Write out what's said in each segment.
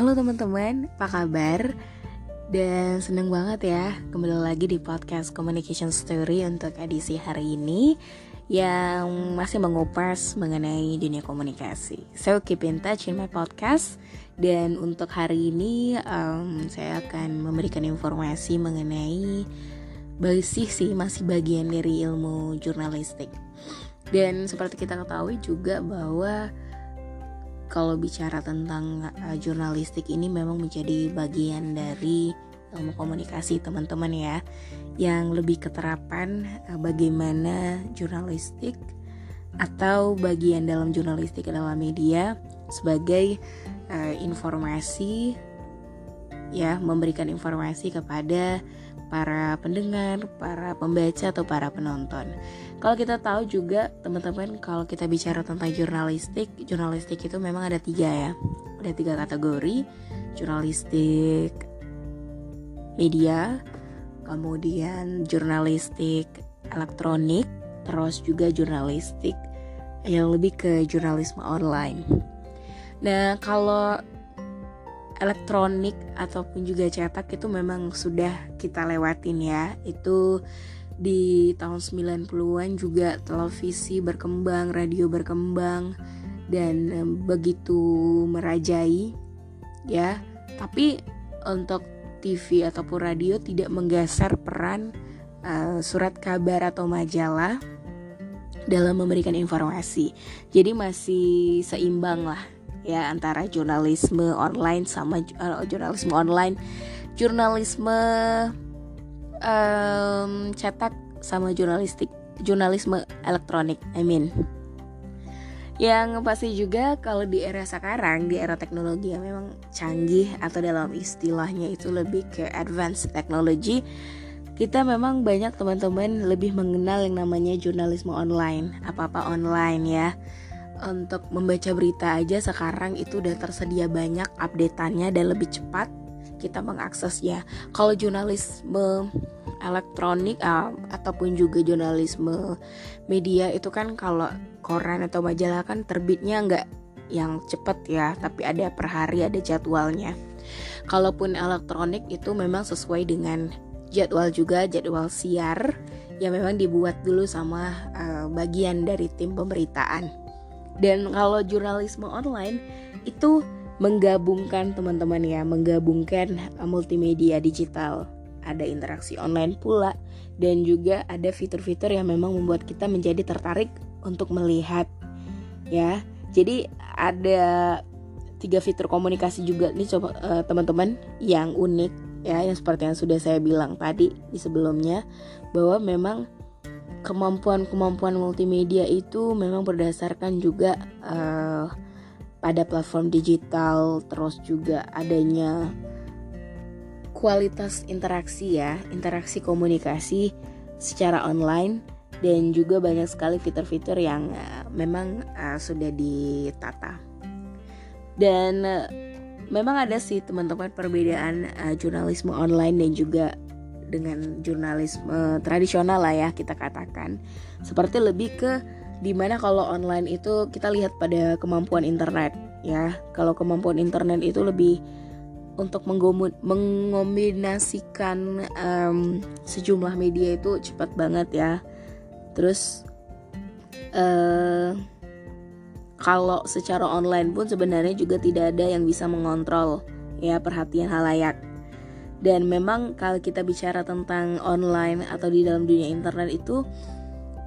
Halo teman-teman, apa kabar? Dan seneng banget ya kembali lagi di podcast Communication Story untuk edisi hari ini yang masih mengupas mengenai dunia komunikasi. So keep in touch in my podcast dan untuk hari ini um, saya akan memberikan informasi mengenai basi sih masih bagian dari ilmu jurnalistik. Dan seperti kita ketahui juga bahwa kalau bicara tentang uh, jurnalistik ini memang menjadi bagian dari ilmu komunikasi teman-teman ya. Yang lebih keterapan uh, bagaimana jurnalistik atau bagian dalam jurnalistik adalah media sebagai uh, informasi ya memberikan informasi kepada para pendengar, para pembaca atau para penonton. Kalau kita tahu juga teman-teman kalau kita bicara tentang jurnalistik, jurnalistik itu memang ada tiga ya, ada tiga kategori, jurnalistik media, kemudian jurnalistik elektronik, terus juga jurnalistik yang lebih ke jurnalisme online. Nah kalau elektronik ataupun juga cetak itu memang sudah kita lewatin ya. Itu di tahun 90-an juga televisi berkembang, radio berkembang dan begitu merajai ya. Tapi untuk TV ataupun radio tidak menggeser peran uh, surat kabar atau majalah dalam memberikan informasi. Jadi masih seimbang lah ya antara jurnalisme online sama uh, jurnalisme online. Jurnalisme um, cetak sama jurnalistik jurnalisme elektronik I mean. Yang pasti juga kalau di era sekarang di era teknologi yang memang canggih atau dalam istilahnya itu lebih ke advanced technology kita memang banyak teman-teman lebih mengenal yang namanya jurnalisme online apa-apa online ya untuk membaca berita aja sekarang itu udah tersedia banyak updateannya dan lebih cepat kita mengaksesnya. Kalau jurnalisme elektronik uh, ataupun juga jurnalisme media itu kan kalau koran atau majalah kan terbitnya nggak yang cepet ya, tapi ada per hari ada jadwalnya. Kalaupun elektronik itu memang sesuai dengan jadwal juga jadwal siar yang memang dibuat dulu sama uh, bagian dari tim pemberitaan. Dan kalau jurnalisme online itu menggabungkan teman-teman ya, menggabungkan uh, multimedia digital. Ada interaksi online pula dan juga ada fitur-fitur yang memang membuat kita menjadi tertarik untuk melihat ya. Jadi ada tiga fitur komunikasi juga nih coba uh, teman-teman yang unik ya yang seperti yang sudah saya bilang tadi di sebelumnya bahwa memang kemampuan-kemampuan multimedia itu memang berdasarkan juga uh, pada platform digital terus juga adanya kualitas interaksi ya interaksi komunikasi secara online dan juga banyak sekali fitur-fitur yang uh, memang uh, sudah ditata. Dan uh, memang ada sih teman-teman perbedaan uh, jurnalisme online dan juga dengan jurnalisme tradisional lah ya kita katakan. Seperti lebih ke di mana kalau online itu kita lihat pada kemampuan internet ya. Kalau kemampuan internet itu lebih untuk mengombinasikan um, sejumlah media itu cepat banget ya. Terus uh, kalau secara online pun sebenarnya juga tidak ada yang bisa mengontrol ya perhatian halayak dan memang kalau kita bicara tentang online atau di dalam dunia internet itu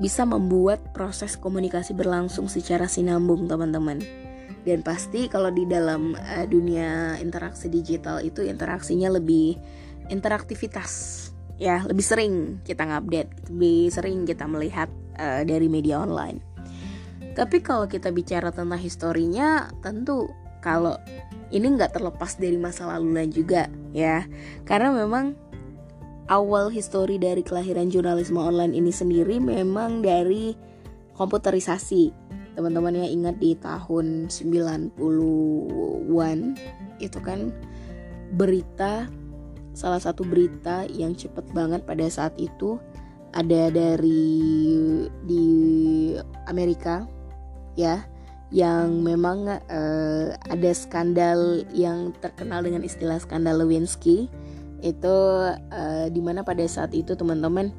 bisa membuat proses komunikasi berlangsung secara sinambung teman-teman. Dan pasti kalau di dalam uh, dunia interaksi digital itu interaksinya lebih interaktivitas ya lebih sering kita ngupdate lebih sering kita melihat uh, dari media online. Tapi kalau kita bicara tentang historinya tentu kalau ini nggak terlepas dari masa lalunya juga ya. Karena memang awal histori dari kelahiran jurnalisme online ini sendiri memang dari komputerisasi. Teman-teman yang ingat di tahun 90-an itu kan berita salah satu berita yang cepet banget pada saat itu ada dari di Amerika ya yang memang uh, ada skandal yang terkenal dengan istilah skandal Lewinsky. Itu uh, di mana pada saat itu teman-teman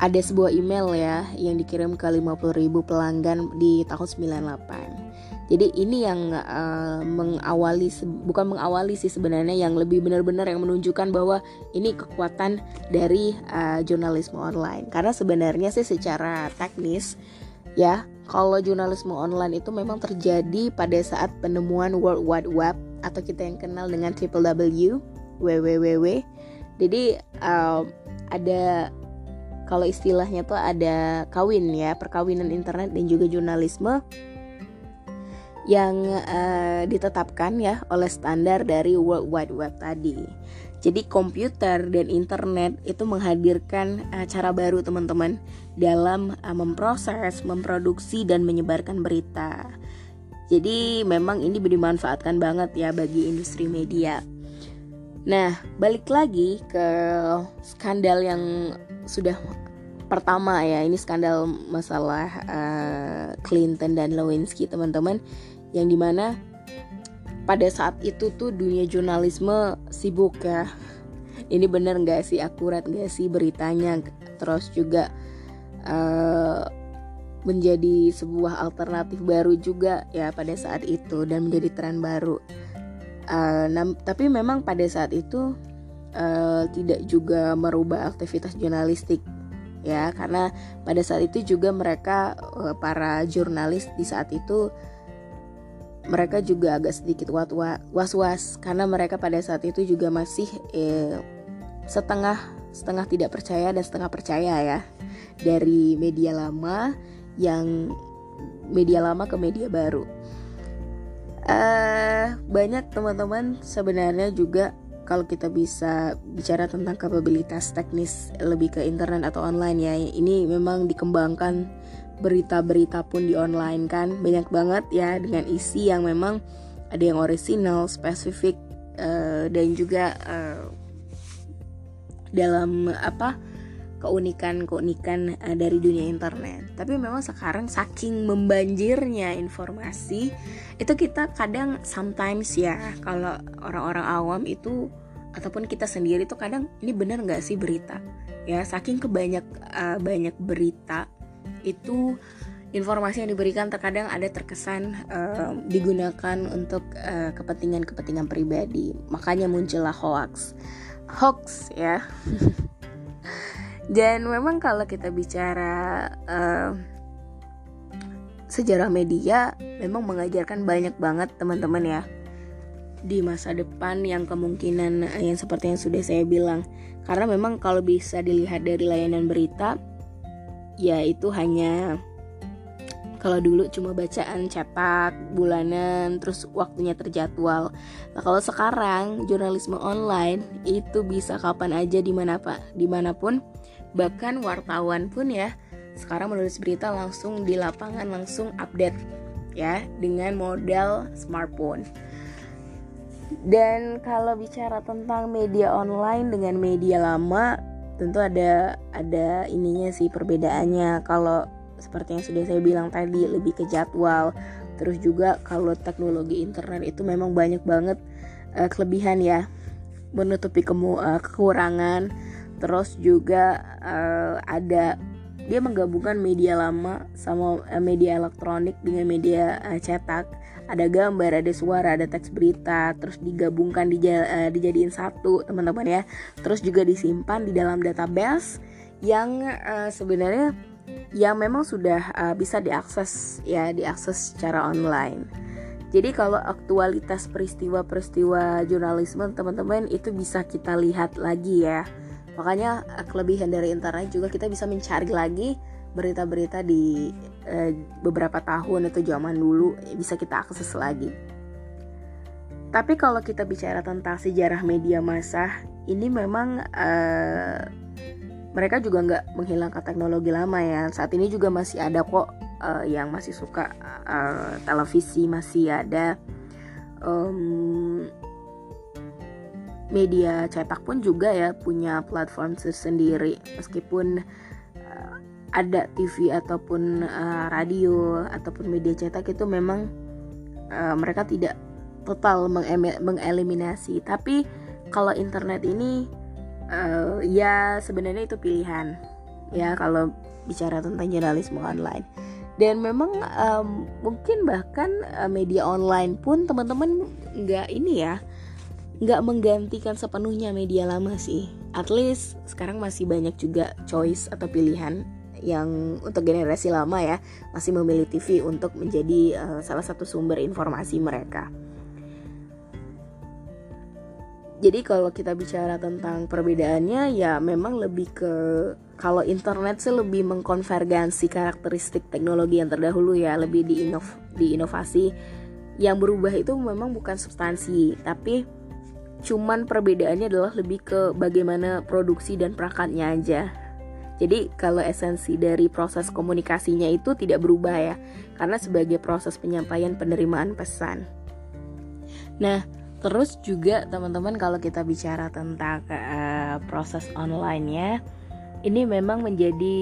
ada sebuah email ya yang dikirim ke 50 ribu pelanggan di tahun 98 jadi ini yang uh, mengawali bukan mengawali sih sebenarnya yang lebih benar-benar yang menunjukkan bahwa ini kekuatan dari uh, jurnalisme online. Karena sebenarnya sih secara teknis ya kalau jurnalisme online itu memang terjadi pada saat penemuan World Wide Web atau kita yang kenal dengan triple W, www. Jadi um, ada kalau istilahnya tuh ada kawin ya, perkawinan internet dan juga jurnalisme yang uh, ditetapkan ya oleh standar dari World Wide Web tadi. Jadi komputer dan internet itu menghadirkan uh, cara baru teman-teman dalam uh, memproses, memproduksi dan menyebarkan berita. Jadi memang ini dimanfaatkan banget ya bagi industri media. Nah, balik lagi ke skandal yang sudah pertama ya, ini skandal masalah uh, Clinton dan Lewinsky teman-teman, yang di mana pada saat itu tuh dunia jurnalisme sibuk ya. Ini bener nggak sih? Akurat nggak sih beritanya? Terus juga uh, menjadi sebuah alternatif baru juga ya pada saat itu dan menjadi tren baru. Uh, nah, tapi memang pada saat itu uh, tidak juga merubah aktivitas jurnalistik ya. Karena pada saat itu juga mereka para jurnalis di saat itu mereka juga agak sedikit was-was karena mereka pada saat itu juga masih eh, setengah setengah tidak percaya dan setengah percaya ya dari media lama yang media lama ke media baru. Uh, banyak teman-teman sebenarnya juga kalau kita bisa bicara tentang kapabilitas teknis lebih ke internet atau online ya ini memang dikembangkan berita-berita pun di online kan banyak banget ya dengan isi yang memang ada yang original, spesifik uh, dan juga uh, dalam apa keunikan-keunikan uh, dari dunia internet. Tapi memang sekarang saking membanjirnya informasi, itu kita kadang sometimes ya kalau orang-orang awam itu ataupun kita sendiri tuh kadang ini benar nggak sih berita ya saking kebanyak uh, banyak berita itu informasi yang diberikan terkadang ada terkesan uh, digunakan untuk uh, kepentingan-kepentingan pribadi. Makanya muncullah hoax. Hoax ya. Dan memang kalau kita bicara uh, sejarah media memang mengajarkan banyak banget teman-teman ya di masa depan yang kemungkinan yang seperti yang sudah saya bilang karena memang kalau bisa dilihat dari layanan berita ya itu hanya kalau dulu cuma bacaan cetak bulanan terus waktunya terjadwal. Nah kalau sekarang jurnalisme online itu bisa kapan aja di mana pak? Di mana pun bahkan wartawan pun ya sekarang menulis berita langsung di lapangan langsung update ya dengan model smartphone. Dan kalau bicara tentang media online dengan media lama tentu ada ada ininya sih perbedaannya. Kalau seperti yang sudah saya bilang tadi lebih ke jadwal. Terus juga kalau teknologi internet itu memang banyak banget uh, kelebihan ya. Menutupi kemu uh, kekurangan. Terus juga uh, ada dia menggabungkan media lama sama uh, media elektronik dengan media uh, cetak ada gambar, ada suara, ada teks berita, terus digabungkan uh, dijadiin satu, teman-teman ya. Terus juga disimpan di dalam database yang sebenarnya yang memang sudah bisa diakses ya, diakses secara online. Jadi kalau aktualitas peristiwa-peristiwa jurnalisme teman-teman itu bisa kita lihat lagi ya. Makanya kelebihan dari internet juga kita bisa mencari lagi berita-berita di eh, beberapa tahun atau zaman dulu bisa kita akses lagi. Tapi kalau kita bicara tentang sejarah media massa, ini memang eh, mereka juga nggak menghilangkan teknologi lama ya. Saat ini juga masih ada kok eh, yang masih suka eh, televisi, masih ada um, media cetak pun juga ya punya platform sendiri meskipun ada TV ataupun uh, radio ataupun media cetak itu memang uh, mereka tidak total mengeliminasi. Tapi kalau internet ini uh, ya sebenarnya itu pilihan. Ya kalau bicara tentang jurnalisme online. Dan memang um, mungkin bahkan uh, media online pun teman-teman nggak ini ya nggak menggantikan sepenuhnya media lama sih at least sekarang masih banyak juga choice atau pilihan yang untuk generasi lama ya masih memilih TV untuk menjadi uh, salah satu sumber informasi mereka. Jadi kalau kita bicara tentang perbedaannya ya memang lebih ke kalau internet sih lebih mengkonvergensi karakteristik teknologi yang terdahulu ya, lebih di inov di inovasi yang berubah itu memang bukan substansi, tapi cuman perbedaannya adalah lebih ke bagaimana produksi dan perangkatnya aja. Jadi kalau esensi dari proses komunikasinya itu tidak berubah ya, karena sebagai proses penyampaian penerimaan pesan. Nah, terus juga teman-teman kalau kita bicara tentang uh, proses online ya, ini memang menjadi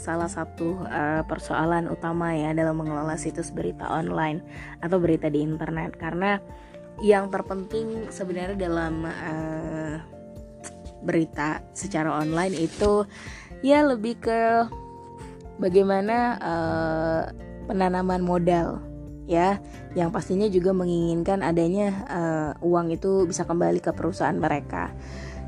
salah satu uh, persoalan utama ya dalam mengelola situs berita online atau berita di internet karena yang terpenting sebenarnya dalam uh, berita secara online itu ya lebih ke bagaimana uh, penanaman modal ya. Yang pastinya juga menginginkan adanya uh, uang itu bisa kembali ke perusahaan mereka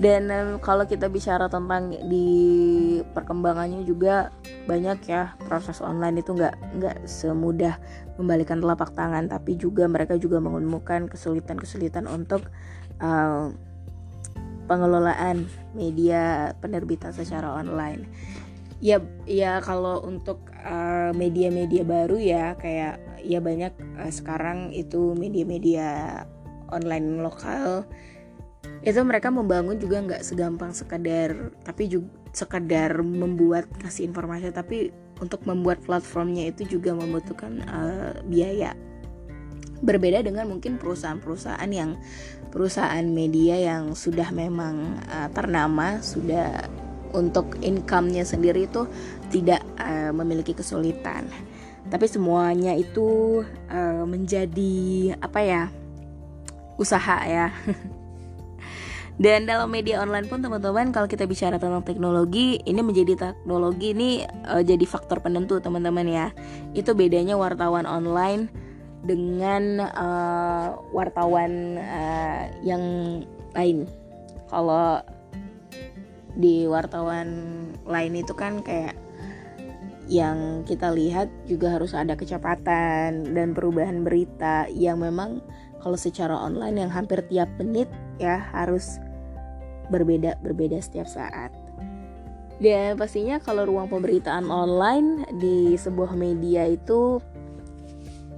dan um, kalau kita bicara tentang di perkembangannya juga banyak ya proses online itu nggak nggak semudah membalikan telapak tangan tapi juga mereka juga menemukan kesulitan-kesulitan untuk uh, pengelolaan media penerbitan secara online. Ya ya kalau untuk eh, media-media uh, baru ya kayak ya banyak uh, sekarang itu media-media online lokal itu mereka membangun juga nggak segampang sekadar tapi juga sekadar membuat kasih informasi tapi untuk membuat platformnya itu juga membutuhkan uh, biaya. Berbeda dengan mungkin perusahaan-perusahaan yang perusahaan media yang sudah memang uh, ternama sudah untuk income-nya sendiri itu tidak uh, memiliki kesulitan. Tapi semuanya itu uh, menjadi apa ya usaha ya Dan dalam media online pun teman-teman kalau kita bicara tentang teknologi, ini menjadi teknologi ini uh, jadi faktor penentu teman-teman ya. Itu bedanya wartawan online dengan uh, wartawan uh, yang lain. Kalau di wartawan lain itu kan kayak yang kita lihat juga harus ada kecepatan dan perubahan berita yang memang kalau secara online yang hampir tiap menit ya harus berbeda berbeda setiap saat. Dan pastinya kalau ruang pemberitaan online di sebuah media itu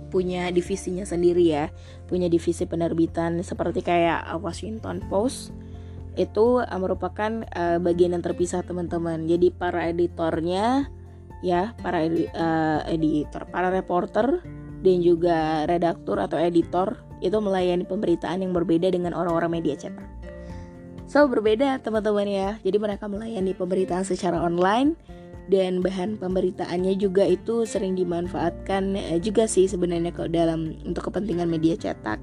punya divisinya sendiri ya. Punya divisi penerbitan seperti kayak Washington Post itu uh, merupakan uh, bagian yang terpisah teman-teman. Jadi para editornya ya para edi uh, editor para reporter dan juga redaktur atau editor itu melayani pemberitaan yang berbeda dengan orang-orang media cetak so berbeda teman-teman ya jadi mereka melayani pemberitaan secara online dan bahan pemberitaannya juga itu sering dimanfaatkan eh, juga sih sebenarnya kalau dalam untuk kepentingan media cetak.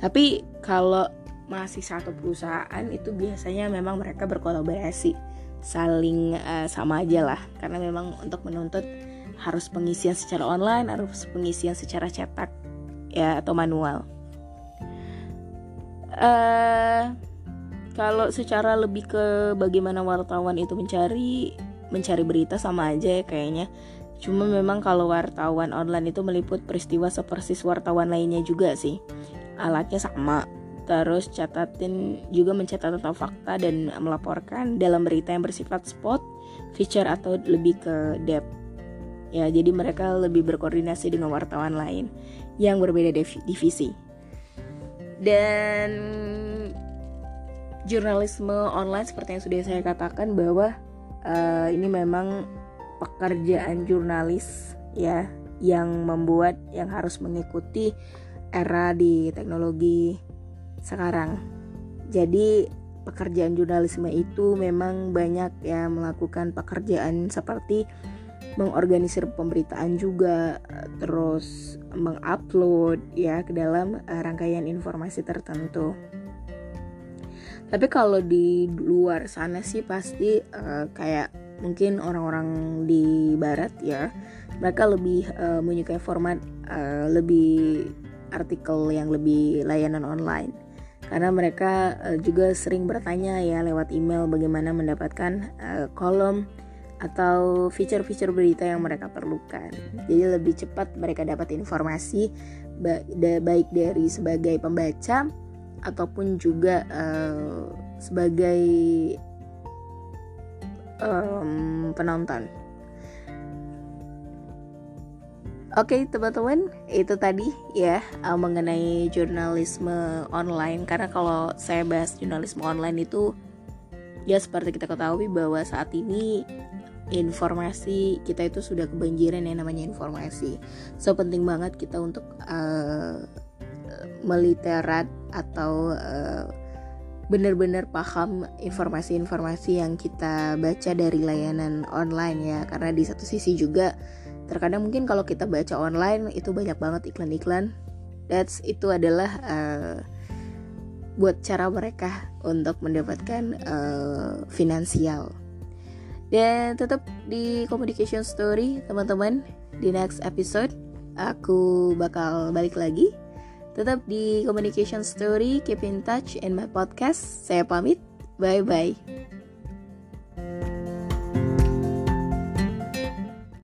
Tapi kalau masih satu perusahaan itu biasanya memang mereka berkolaborasi saling uh, sama aja lah karena memang untuk menuntut harus pengisian secara online harus pengisian secara cetak ya atau manual. Uh, kalau secara lebih ke bagaimana wartawan itu mencari mencari berita sama aja ya kayaknya. Cuma memang kalau wartawan online itu meliput peristiwa seperti wartawan lainnya juga sih. Alatnya sama. Terus catatin juga mencatat tentang fakta dan melaporkan dalam berita yang bersifat spot feature atau lebih ke depth. Ya jadi mereka lebih berkoordinasi dengan wartawan lain yang berbeda divisi. Dan jurnalisme online seperti yang sudah saya katakan bahwa uh, ini memang pekerjaan jurnalis ya yang membuat yang harus mengikuti era di teknologi sekarang. Jadi pekerjaan jurnalisme itu memang banyak ya melakukan pekerjaan seperti mengorganisir pemberitaan juga terus mengupload ya ke dalam uh, rangkaian informasi tertentu tapi kalau di luar sana sih pasti uh, kayak mungkin orang-orang di barat ya mereka lebih uh, menyukai format uh, lebih artikel yang lebih layanan online karena mereka uh, juga sering bertanya ya lewat email bagaimana mendapatkan uh, kolom atau fitur-fitur berita yang mereka perlukan. Jadi lebih cepat mereka dapat informasi baik dari sebagai pembaca ataupun juga uh, sebagai um, penonton. Oke okay, teman-teman itu tadi ya uh, mengenai jurnalisme online karena kalau saya bahas jurnalisme online itu ya seperti kita ketahui bahwa saat ini informasi kita itu sudah kebanjiran yang namanya informasi so penting banget kita untuk uh, meliterat atau uh, benar-benar paham informasi-informasi yang kita baca dari layanan online ya. Karena di satu sisi juga terkadang mungkin kalau kita baca online itu banyak banget iklan-iklan. That's itu adalah uh, buat cara mereka untuk mendapatkan uh, finansial. Dan tetap di communication story teman-teman di next episode aku bakal balik lagi tetap di communication story keep in touch in my podcast. Saya pamit. Bye bye